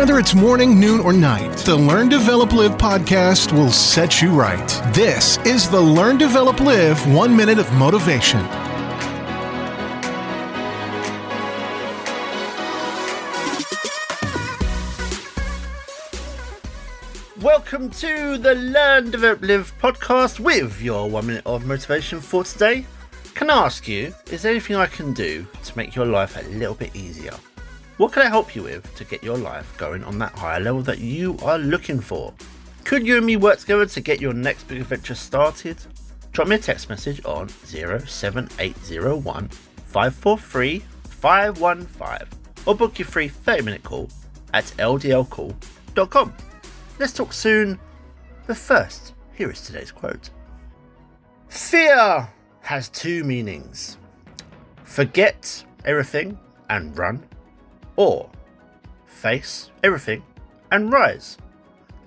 Whether it's morning, noon, or night, the Learn, Develop, Live podcast will set you right. This is the Learn, Develop, Live One Minute of Motivation. Welcome to the Learn, Develop, Live podcast with your one minute of motivation for today. Can I ask you, is there anything I can do to make your life a little bit easier? What can I help you with to get your life going on that higher level that you are looking for? Could you and me work together to get your next big adventure started? Drop me a text message on 07801 543 515 or book your free 30 minute call at ldlcall.com. Let's talk soon, but first, here is today's quote Fear has two meanings forget everything and run, or face everything and rise.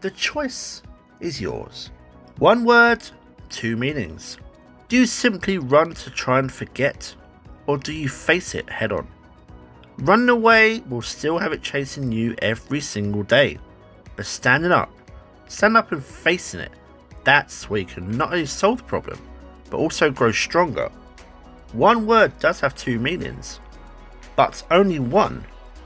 The choice is yours. One word, two meanings. Do you simply run to try and forget, or do you face it head on? Running away will still have it chasing you every single day, but standing up, stand up and facing it, that's where you can not only solve the problem, but also grow stronger. One word does have two meanings, but only one